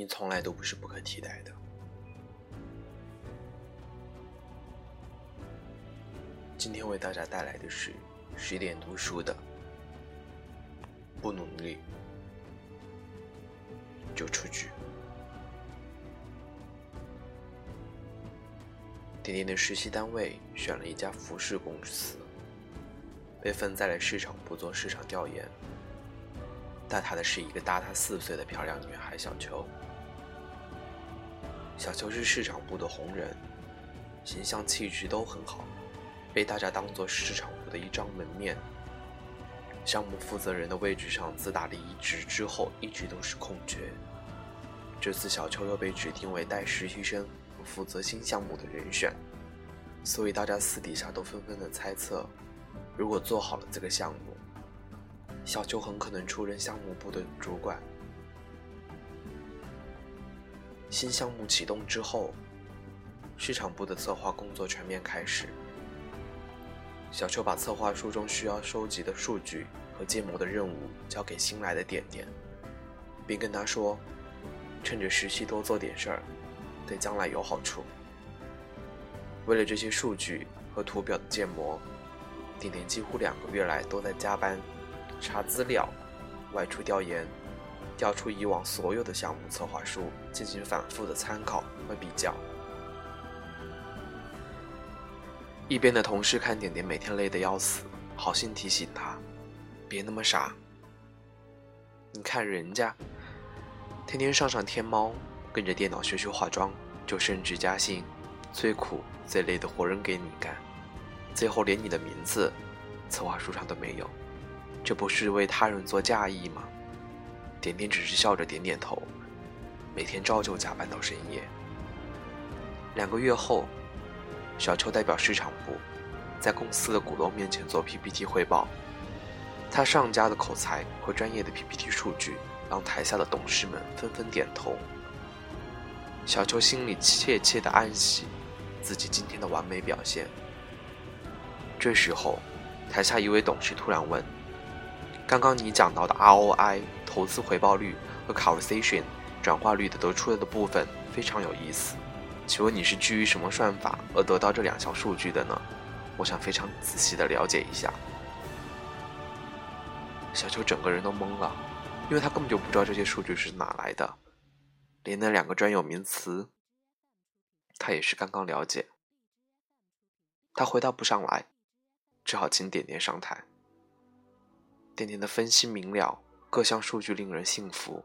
你从来都不是不可替代的。今天为大家带来的是十点读书的，不努力就出局。点点的实习单位选了一家服饰公司，被分在了市场部做市场调研。带他的是一个大他四岁的漂亮女孩小秋。小秋是市场部的红人，形象气质都很好，被大家当做市场部的一张门面。项目负责人的位置上，自打离职之后一直都是空缺。这次小秋又被指定为带实习生和负责新项目的人选，所以大家私底下都纷纷的猜测，如果做好了这个项目。小秋很可能出任项目部的主管。新项目启动之后，市场部的策划工作全面开始。小秋把策划书中需要收集的数据和建模的任务交给新来的点点，并跟他说：“趁着实习多做点事儿，对将来有好处。”为了这些数据和图表的建模，点点几乎两个月来都在加班。查资料，外出调研，调出以往所有的项目策划书，进行反复的参考和比较。一边的同事看点点每天累得要死，好心提醒他，别那么傻。你看人家，天天上上天猫，跟着电脑学学化妆，就升职加薪，最苦最累的活人给你干，最后连你的名字，策划书上都没有。这不是为他人做嫁衣吗？点点只是笑着点点头，每天照旧加班到深夜。两个月后，小邱代表市场部，在公司的股东面前做 PPT 汇报。他上佳的口才和专业的 PPT 数据，让台下的董事们纷纷点头。小邱心里怯怯的暗喜，自己今天的完美表现。这时候，台下一位董事突然问。刚刚你讲到的 ROI 投资回报率和 conversation 转化率的得出来的部分非常有意思，请问你是基于什么算法而得到这两项数据的呢？我想非常仔细的了解一下。小邱整个人都懵了，因为他根本就不知道这些数据是哪来的，连那两个专有名词，他也是刚刚了解。他回答不上来，只好请点点上台。点点的分析明了，各项数据令人信服。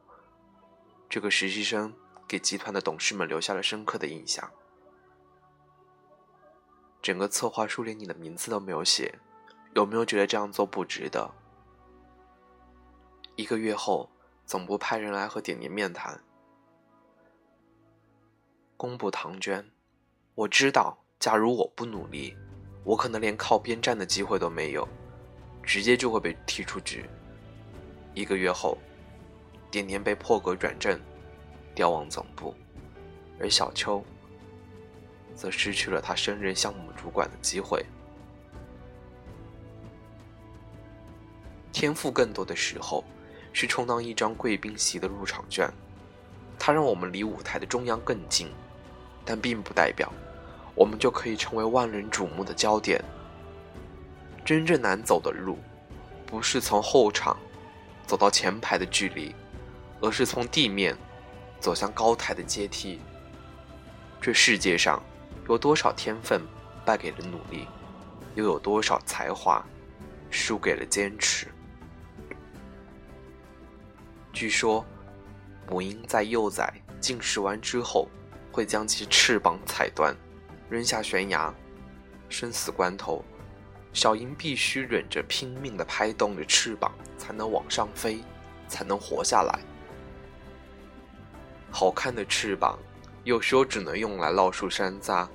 这个实习生给集团的董事们留下了深刻的印象。整个策划书连你的名字都没有写，有没有觉得这样做不值得？一个月后，总部派人来和点点面谈。公布唐娟，我知道，假如我不努力，我可能连靠边站的机会都没有。直接就会被踢出局。一个月后，点点被破格转正，调往总部，而小邱则失去了他升任项目主管的机会。天赋更多的时候，是充当一张贵宾席的入场券，它让我们离舞台的中央更近，但并不代表我们就可以成为万人瞩目的焦点。真正难走的路，不是从后场走到前排的距离，而是从地面走向高台的阶梯。这世界上有多少天分败给了努力，又有多少才华输给了坚持？据说，母鹰在幼崽进食完之后，会将其翅膀踩断，扔下悬崖，生死关头。小鹰必须忍着拼命的拍动着翅膀，才能往上飞，才能活下来。好看的翅膀，有时候只能用来绕树山楂。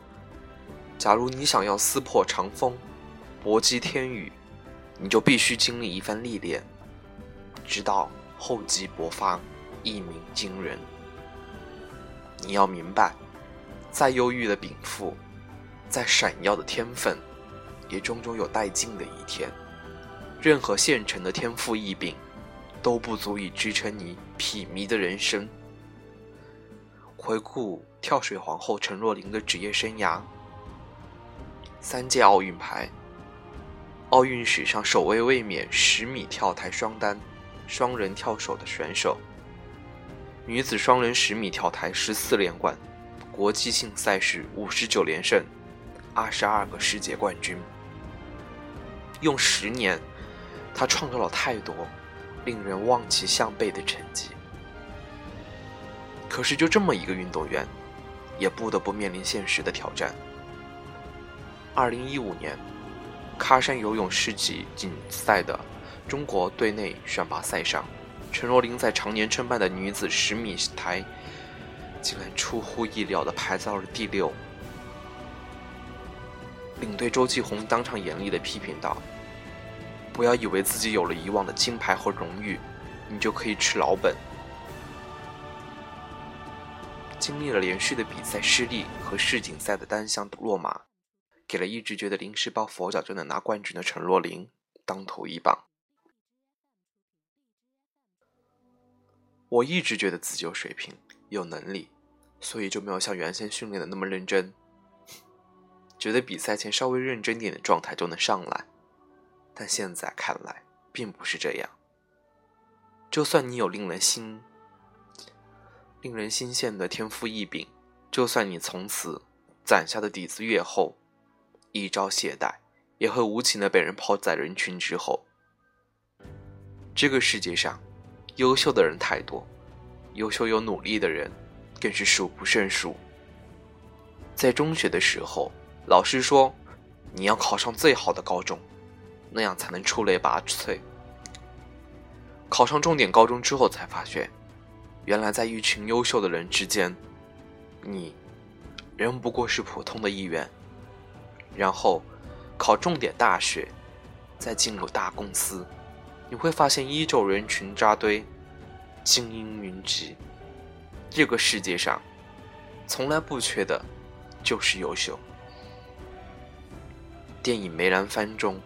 假如你想要撕破长风，搏击天宇，你就必须经历一番历练，直到厚积薄发，一鸣惊人。你要明白，再忧郁的禀赋，再闪耀的天分。也终究有殆尽的一天。任何现成的天赋异禀，都不足以支撑你痞迷的人生。回顾跳水皇后陈若琳的职业生涯，三届奥运牌，奥运史上首位卫冕十米跳台双单、双人跳手的选手，女子双人十米跳台十四连冠，国际性赛事五十九连胜，二十二个世界冠军。用十年，他创造了太多令人望其项背的成绩。可是，就这么一个运动员，也不得不面临现实的挑战。二零一五年，喀山游泳世锦赛的中国队内选拔赛上，陈若琳在常年称霸的女子十米台，竟然出乎意料的排到了第六。领队周继红当场严厉的批评道：“不要以为自己有了以往的金牌和荣誉，你就可以吃老本。”经历了连续的比赛失利和世锦赛的单项落马，给了一直觉得临时抱佛脚就能拿冠军的陈若琳当头一棒。我一直觉得自己有水平、有能力，所以就没有像原先训练的那么认真，觉得比赛前稍微认真点的状态就能上来。但现在看来并不是这样。就算你有令人心。令人心羡的天赋异禀，就算你从此攒下的底子越厚，一朝懈怠，也会无情的被人抛在人群之后。这个世界上，优秀的人太多，优秀又努力的人更是数不胜数。在中学的时候，老师说你要考上最好的高中，那样才能出类拔萃。考上重点高中之后，才发现。原来在一群优秀的人之间，你仍不过是普通的一员。然后考重点大学，再进入大公司，你会发现依旧人群扎堆，精英云集。这个世界上从来不缺的，就是优秀。电影《梅兰芳》中，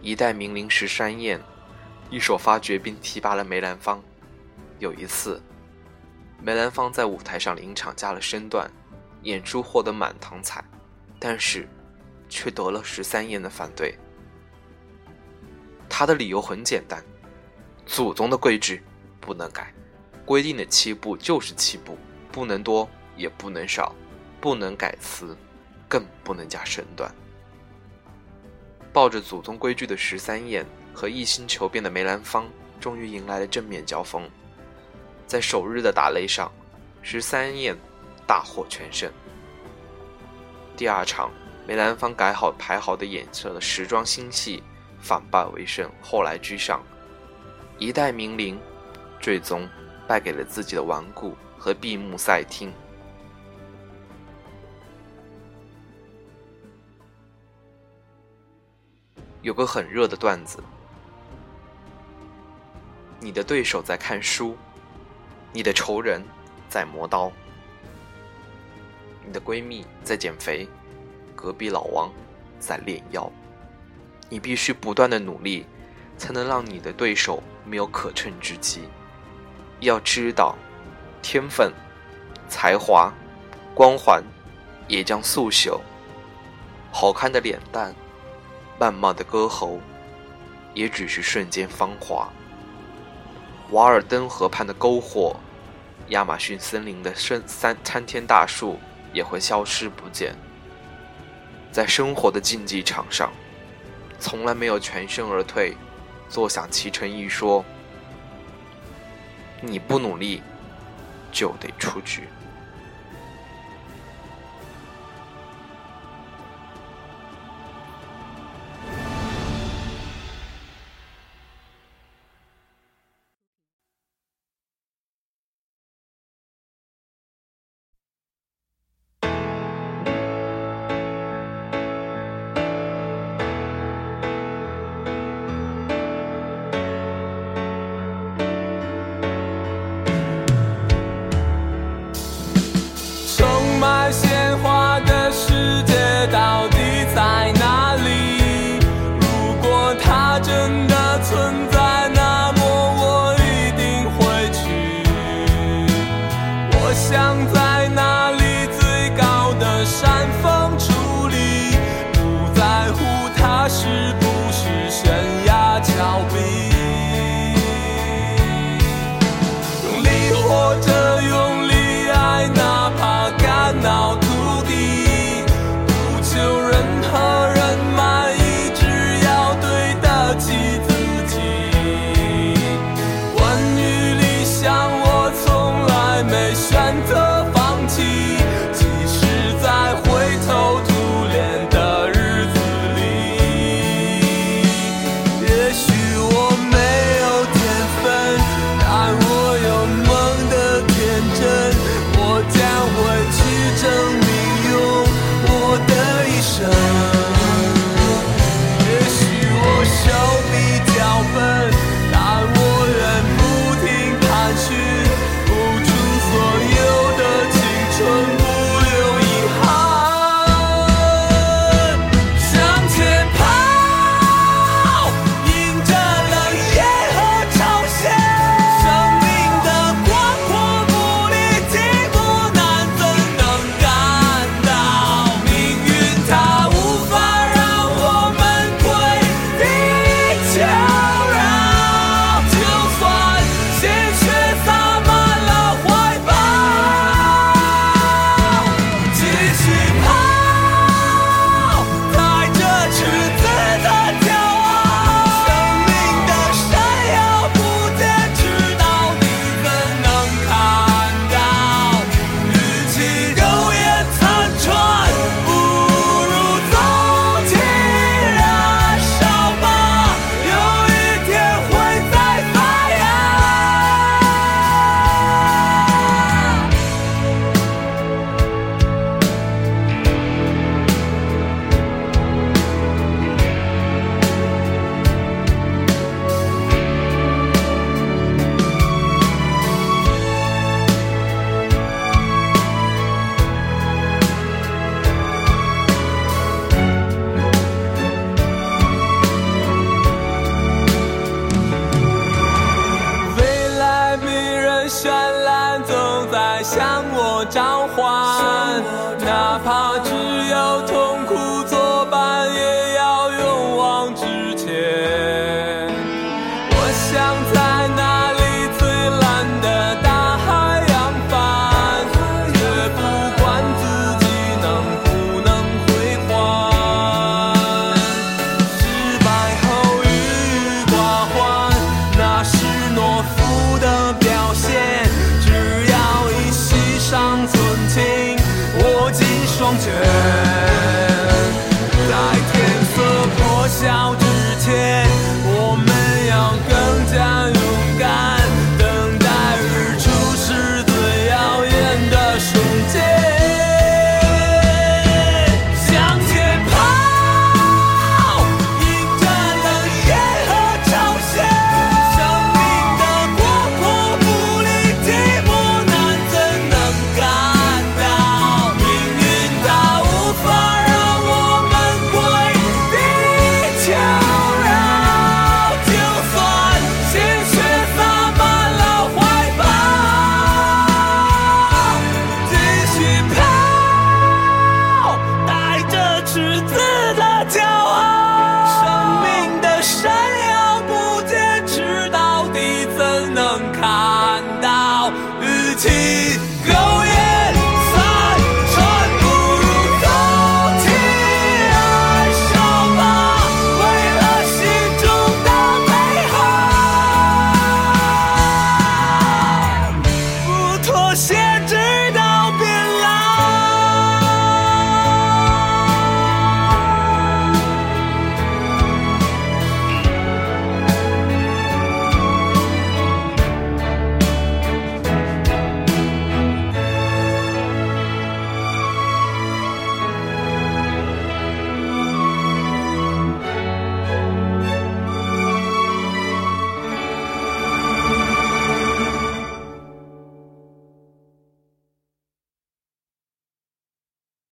一代名伶十三燕，一手发掘并提拔了梅兰芳。有一次，梅兰芳在舞台上临场加了身段，演出获得满堂彩，但是却得了十三燕的反对。他的理由很简单：祖宗的规矩不能改，规定的七步就是七步，不能多也不能少，不能改词，更不能加身段。抱着祖宗规矩的十三燕和一心求变的梅兰芳，终于迎来了正面交锋。在首日的打擂上，十三燕大获全胜。第二场，梅兰芳改好排好的演色的时装新戏，反败为胜，后来居上。一代名伶，最终败给了自己的顽固和闭目塞听。有个很热的段子：你的对手在看书。你的仇人在磨刀，你的闺蜜在减肥，隔壁老王在练腰。你必须不断的努力，才能让你的对手没有可乘之机。要知道，天分、才华、光环也将速朽；好看的脸蛋、曼妙的歌喉，也只是瞬间芳华。瓦尔登河畔的篝火，亚马逊森林的深三参天大树也会消失不见。在生活的竞技场上，从来没有全身而退、坐享其成一说。你不努力，就得出局。